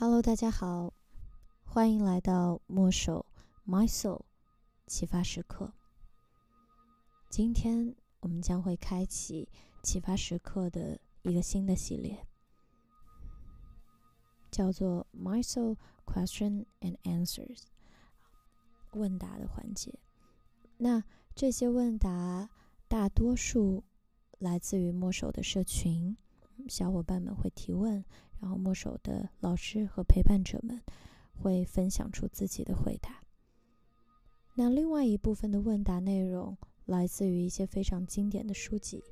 Hello，大家好，欢迎来到墨手 My Soul 启发时刻。今天我们将会开启启发时刻的一个新的系列，叫做 My Soul Question and Answers 问答的环节。那这些问答大多数来自于墨手的社群，小伙伴们会提问。然后，墨守的老师和陪伴者们会分享出自己的回答。那另外一部分的问答内容来自于一些非常经典的书籍，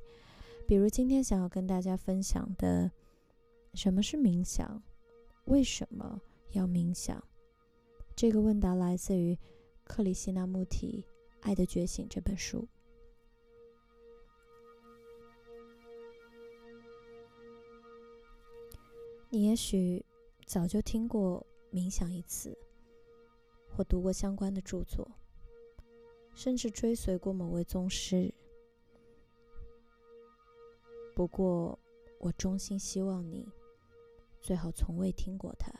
比如今天想要跟大家分享的《什么是冥想？为什么要冥想？》这个问答来自于克里希那穆提《爱的觉醒》这本书。你也许早就听过“冥想”一词，或读过相关的著作，甚至追随过某位宗师。不过，我衷心希望你最好从未听过它，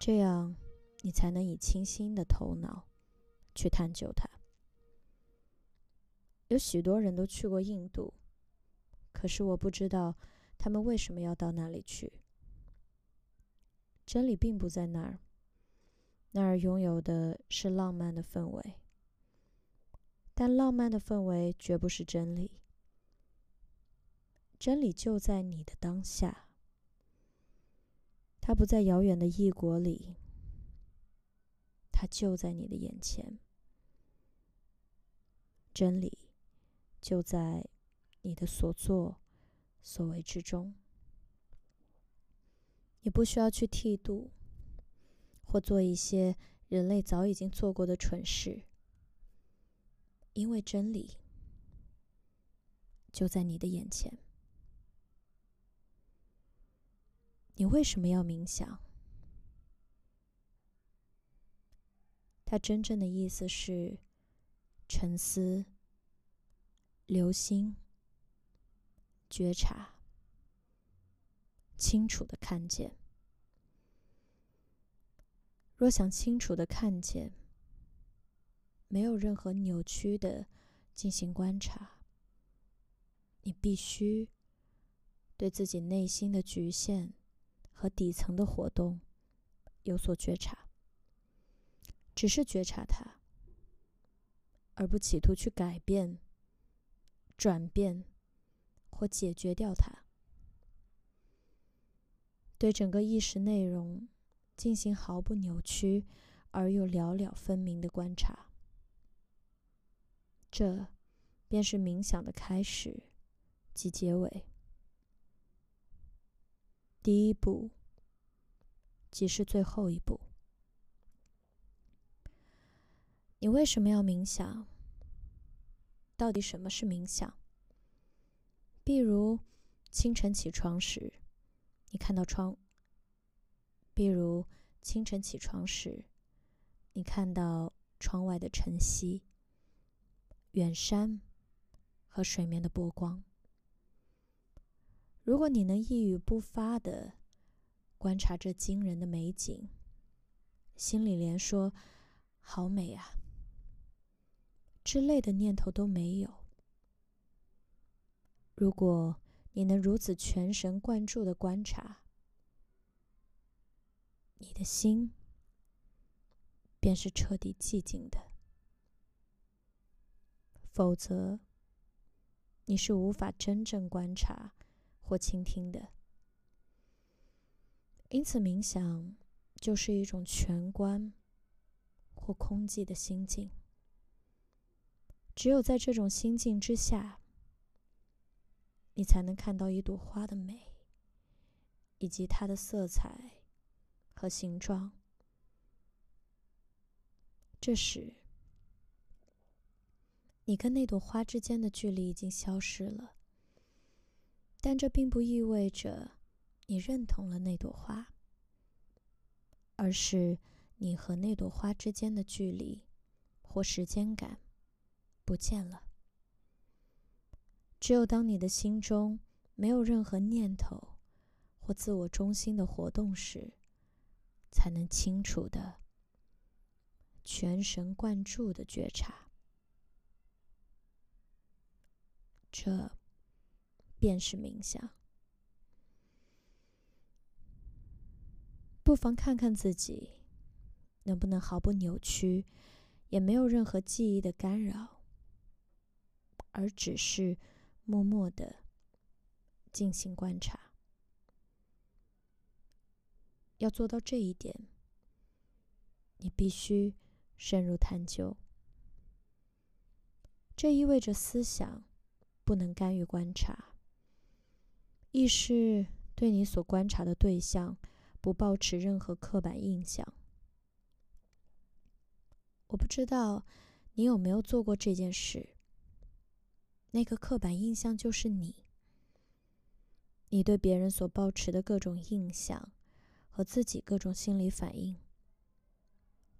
这样你才能以清新的头脑去探究它。有许多人都去过印度，可是我不知道。他们为什么要到那里去？真理并不在那儿，那儿拥有的是浪漫的氛围，但浪漫的氛围绝不是真理。真理就在你的当下，它不在遥远的异国里，它就在你的眼前。真理就在你的所作。所为之中，你不需要去剃度，或做一些人类早已经做过的蠢事，因为真理就在你的眼前。你为什么要冥想？它真正的意思是沉思、留心。觉察，清楚的看见。若想清楚的看见，没有任何扭曲的进行观察，你必须对自己内心的局限和底层的活动有所觉察。只是觉察它，而不企图去改变、转变。或解决掉它，对整个意识内容进行毫不扭曲而又了了分明的观察，这便是冥想的开始及结尾。第一步即是最后一步。你为什么要冥想？到底什么是冥想？比如，清晨起床时，你看到窗；比如清晨起床时，你看到窗外的晨曦、远山和水面的波光。如果你能一语不发的观察这惊人的美景，心里连说“好美啊”之类的念头都没有。如果你能如此全神贯注的观察，你的心便是彻底寂静的；否则，你是无法真正观察或倾听的。因此，冥想就是一种全观或空寂的心境。只有在这种心境之下。你才能看到一朵花的美，以及它的色彩和形状。这时，你跟那朵花之间的距离已经消失了，但这并不意味着你认同了那朵花，而是你和那朵花之间的距离或时间感不见了。只有当你的心中没有任何念头或自我中心的活动时，才能清楚的、全神贯注的觉察。这便是冥想。不妨看看自己，能不能毫不扭曲，也没有任何记忆的干扰，而只是默默的进行观察。要做到这一点，你必须深入探究。这意味着思想不能干预观察，意识对你所观察的对象。不抱持任何刻板印象。我不知道你有没有做过这件事。那个刻板印象就是你，你对别人所抱持的各种印象和自己各种心理反应，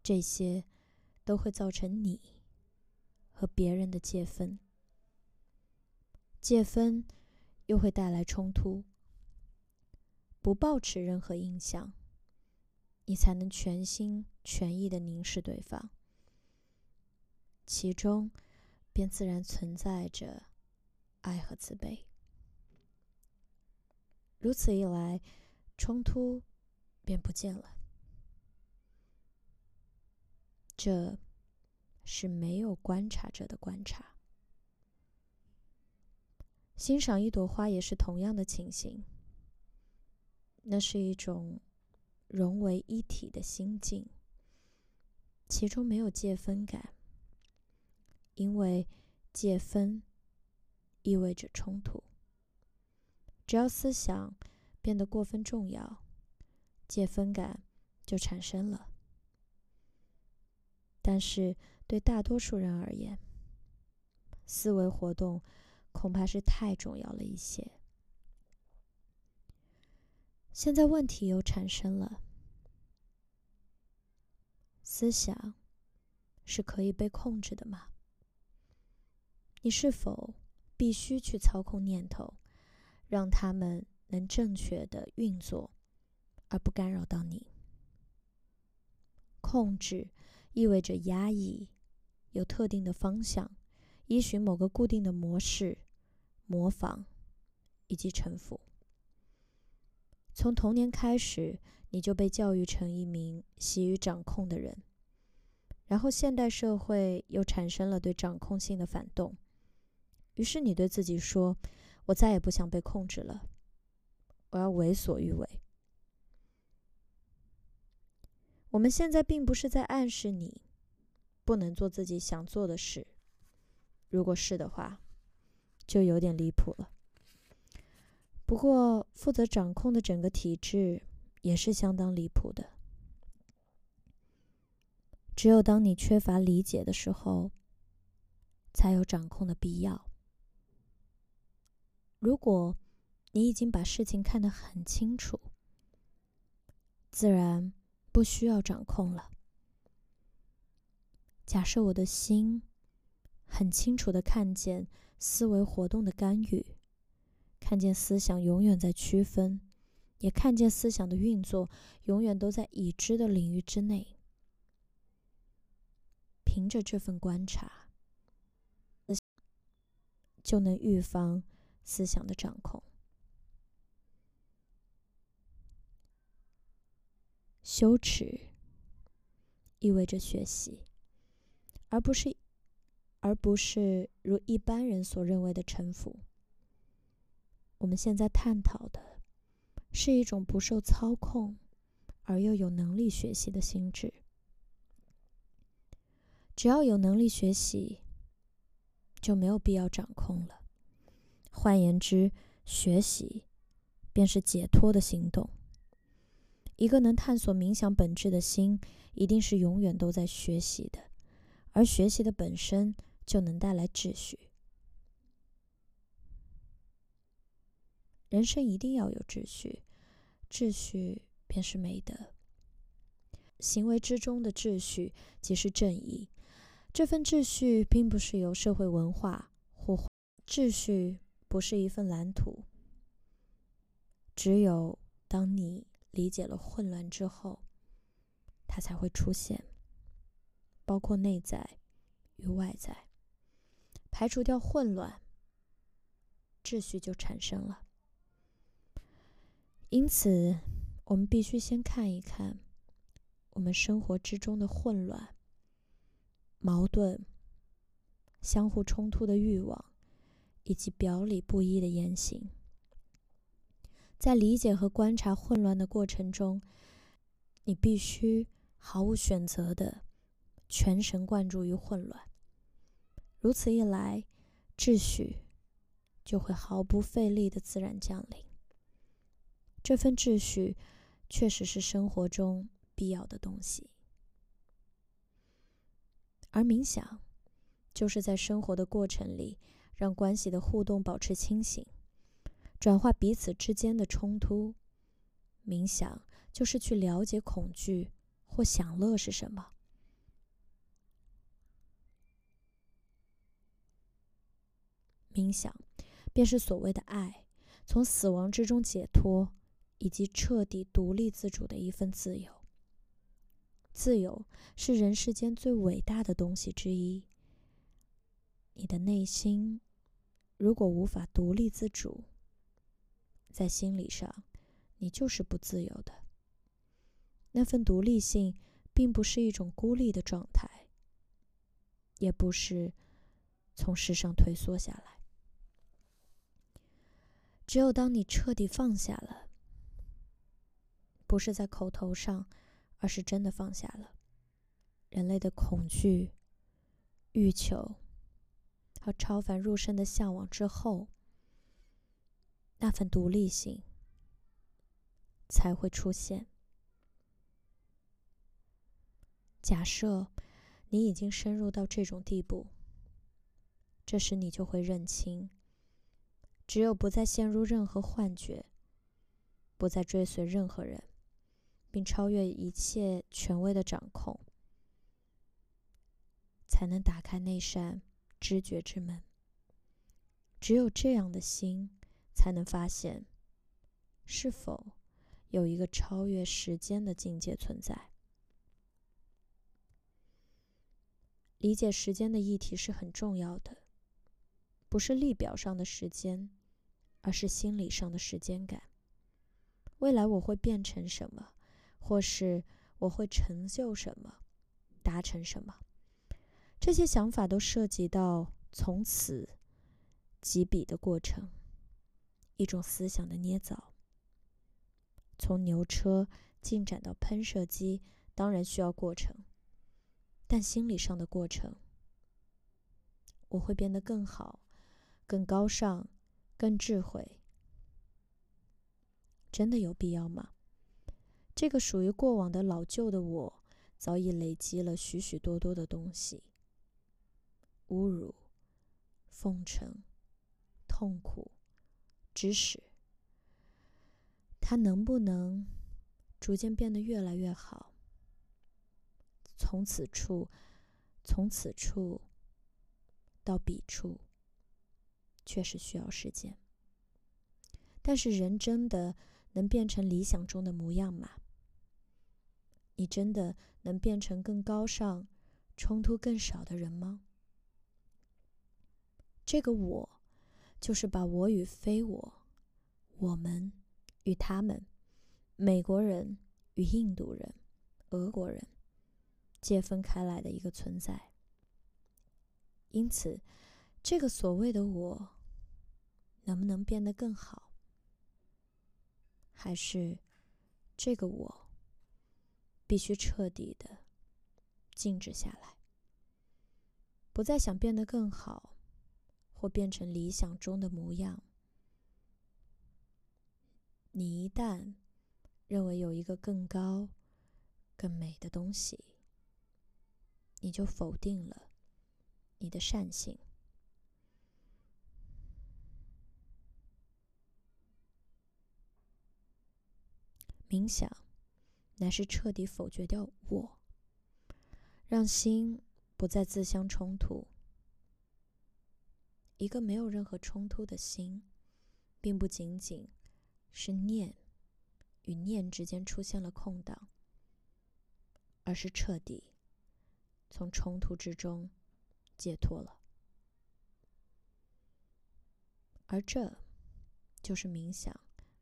这些都会造成你和别人的界分，界分又会带来冲突。不抱持任何印象，你才能全心全意的凝视对方，其中便自然存在着爱和慈悲。如此一来，冲突便不见了。这是没有观察者的观察。欣赏一朵花也是同样的情形。那是一种融为一体的心境，其中没有界分感，因为界分意味着冲突。只要思想变得过分重要，界分感就产生了。但是对大多数人而言，思维活动恐怕是太重要了一些。现在问题又产生了：思想是可以被控制的吗？你是否必须去操控念头，让他们能正确的运作，而不干扰到你？控制意味着压抑，有特定的方向，依循某个固定的模式，模仿以及臣服。从童年开始，你就被教育成一名习于掌控的人，然后现代社会又产生了对掌控性的反动，于是你对自己说：“我再也不想被控制了，我要为所欲为。”我们现在并不是在暗示你不能做自己想做的事，如果是的话，就有点离谱了。不过，负责掌控的整个体制也是相当离谱的。只有当你缺乏理解的时候，才有掌控的必要。如果你已经把事情看得很清楚，自然不需要掌控了。假设我的心很清楚的看见思维活动的干预。看见思想永远在区分，也看见思想的运作永远都在已知的领域之内。凭着这份观察，就能预防思想的掌控。羞耻意味着学习，而不是，而不是如一般人所认为的臣服。我们现在探讨的是一种不受操控而又有能力学习的心智。只要有能力学习，就没有必要掌控了。换言之，学习便是解脱的行动。一个能探索冥想本质的心，一定是永远都在学习的，而学习的本身就能带来秩序。人生一定要有秩序，秩序便是美德。行为之中的秩序即是正义。这份秩序并不是由社会文化或秩序不是一份蓝图，只有当你理解了混乱之后，它才会出现，包括内在与外在。排除掉混乱，秩序就产生了。因此，我们必须先看一看我们生活之中的混乱、矛盾、相互冲突的欲望，以及表里不一的言行。在理解和观察混乱的过程中，你必须毫无选择的全神贯注于混乱。如此一来，秩序就会毫不费力的自然降临。这份秩序确实是生活中必要的东西，而冥想就是在生活的过程里，让关系的互动保持清醒，转化彼此之间的冲突。冥想就是去了解恐惧或享乐是什么。冥想便是所谓的爱，从死亡之中解脱。以及彻底独立自主的一份自由。自由是人世间最伟大的东西之一。你的内心如果无法独立自主，在心理上，你就是不自由的。那份独立性并不是一种孤立的状态，也不是从世上退缩下来。只有当你彻底放下了。不是在口头上，而是真的放下了人类的恐惧、欲求和超凡入圣的向往之后，那份独立性才会出现。假设你已经深入到这种地步，这时你就会认清：只有不再陷入任何幻觉，不再追随任何人。并超越一切权威的掌控，才能打开那扇知觉之门。只有这样的心，才能发现是否有一个超越时间的境界存在。理解时间的议题是很重要的，不是历表上的时间，而是心理上的时间感。未来我会变成什么？或是我会成就什么，达成什么，这些想法都涉及到从此及彼的过程，一种思想的捏造。从牛车进展到喷射机，当然需要过程，但心理上的过程，我会变得更好、更高尚、更智慧，真的有必要吗？这个属于过往的老旧的我，早已累积了许许多多的东西：侮辱、奉承、痛苦、指使。它能不能逐渐变得越来越好？从此处，从此处到彼处，确实需要时间。但是，人真的能变成理想中的模样吗？你真的能变成更高尚、冲突更少的人吗？这个我，就是把我与非我、我们与他们、美国人与印度人、俄国人界分开来的一个存在。因此，这个所谓的我，能不能变得更好？还是这个我？必须彻底的静止下来，不再想变得更好，或变成理想中的模样。你一旦认为有一个更高、更美的东西，你就否定了你的善性。冥想。乃是彻底否决掉我，让心不再自相冲突。一个没有任何冲突的心，并不仅仅是念与念之间出现了空档，而是彻底从冲突之中解脱了。而这，就是冥想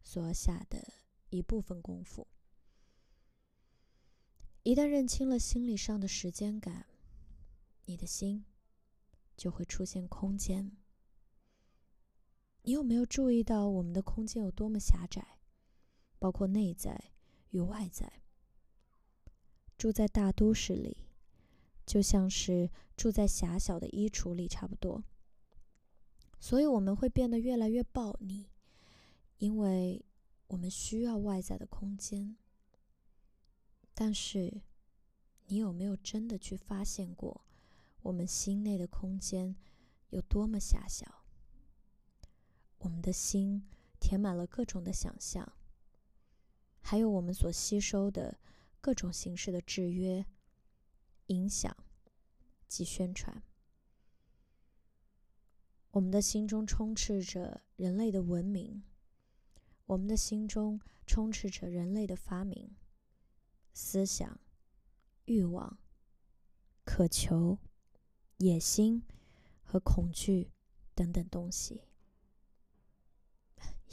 所要下的一部分功夫。一旦认清了心理上的时间感，你的心就会出现空间。你有没有注意到我们的空间有多么狭窄？包括内在与外在。住在大都市里，就像是住在狭小的衣橱里差不多。所以我们会变得越来越暴力，因为我们需要外在的空间。但是，你有没有真的去发现过，我们心内的空间有多么狭小？我们的心填满了各种的想象，还有我们所吸收的各种形式的制约、影响及宣传。我们的心中充斥着人类的文明，我们的心中充斥着人类的发明、思想、欲望、渴求、野心和恐惧等等东西。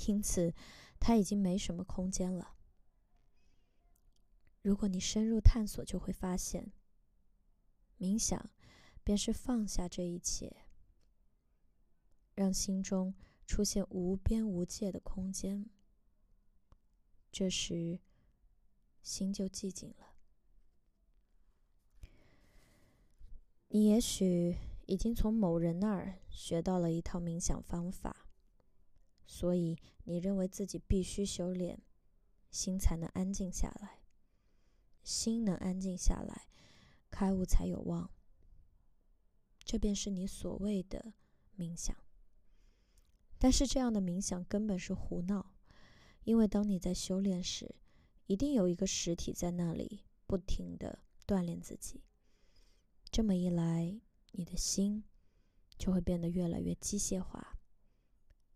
因此，它已经没什么空间了。如果你深入探索，就会发现，冥想便是放下这一切，让心中出现无边无界的空间。这时，心就寂静了。你也许已经从某人那儿学到了一套冥想方法。所以，你认为自己必须修炼，心才能安静下来。心能安静下来，开悟才有望。这便是你所谓的冥想。但是，这样的冥想根本是胡闹，因为当你在修炼时，一定有一个实体在那里不停的锻炼自己。这么一来，你的心就会变得越来越机械化。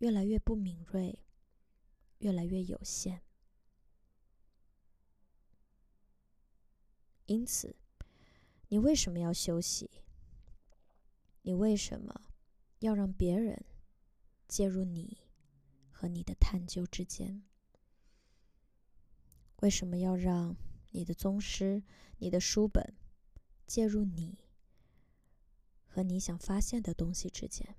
越来越不敏锐，越来越有限。因此，你为什么要休息？你为什么要让别人介入你和你的探究之间？为什么要让你的宗师、你的书本介入你和你想发现的东西之间？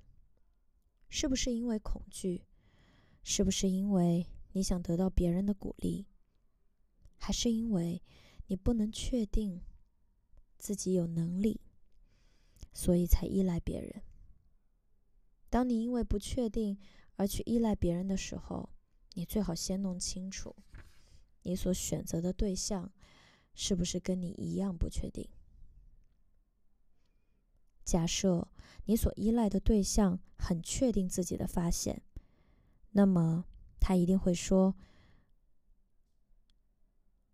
是不是因为恐惧？是不是因为你想得到别人的鼓励？还是因为你不能确定自己有能力，所以才依赖别人？当你因为不确定而去依赖别人的时候，你最好先弄清楚，你所选择的对象是不是跟你一样不确定。假设你所依赖的对象很确定自己的发现，那么他一定会说：“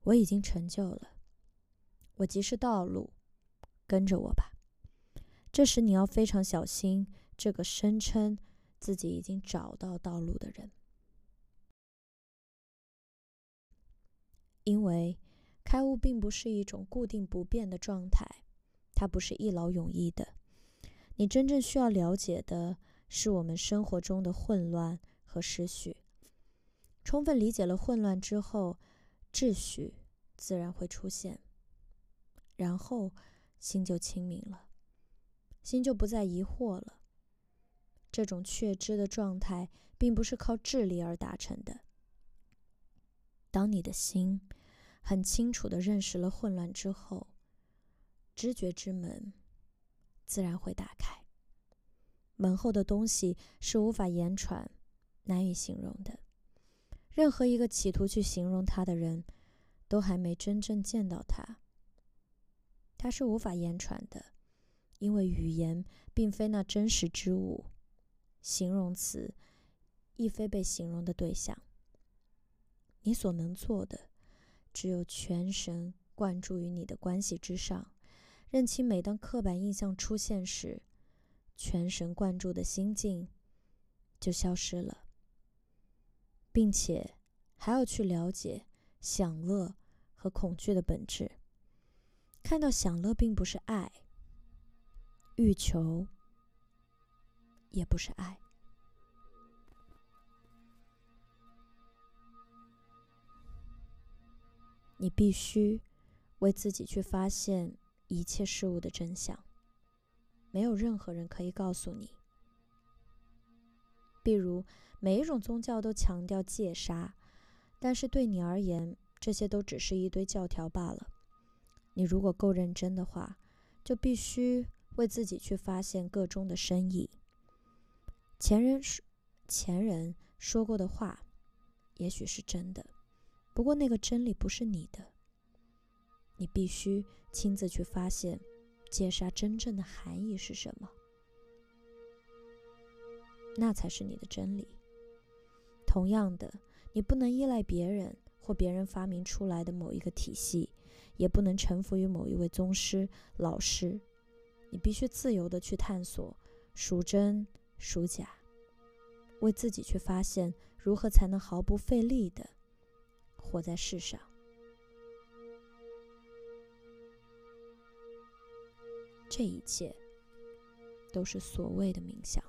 我已经成就了，我即是道路，跟着我吧。”这时你要非常小心这个声称自己已经找到道路的人，因为开悟并不是一种固定不变的状态，它不是一劳永逸的。你真正需要了解的是我们生活中的混乱和失序。充分理解了混乱之后，秩序自然会出现，然后心就清明了，心就不再疑惑了。这种确知的状态并不是靠智力而达成的。当你的心很清楚地认识了混乱之后，知觉之门。自然会打开。门后的东西是无法言传、难以形容的。任何一个企图去形容它的人，都还没真正见到它。它是无法言传的，因为语言并非那真实之物，形容词亦非被形容的对象。你所能做的，只有全神贯注于你的关系之上。认清，每当刻板印象出现时，全神贯注的心境就消失了，并且还要去了解享乐和恐惧的本质，看到享乐并不是爱，欲求也不是爱。你必须为自己去发现一切事物的真相，没有任何人可以告诉你。比如，每一种宗教都强调戒杀，但是对你而言，这些都只是一堆教条罢了。你如果够认真的话，就必须为自己去发现个中的深意。前人说，前人说过的话，也许是真的。不过，那个真理不是你的，你必须亲自去发现戒杀真正的含义是什么，那才是你的真理。同样的，你不能依赖别人或别人发明出来的某一个体系，也不能臣服于某一位宗师、老师。你必须自由的去探索孰真孰假，为自己去发现如何才能毫不费力的。活在世上，这一切都是所谓的冥想。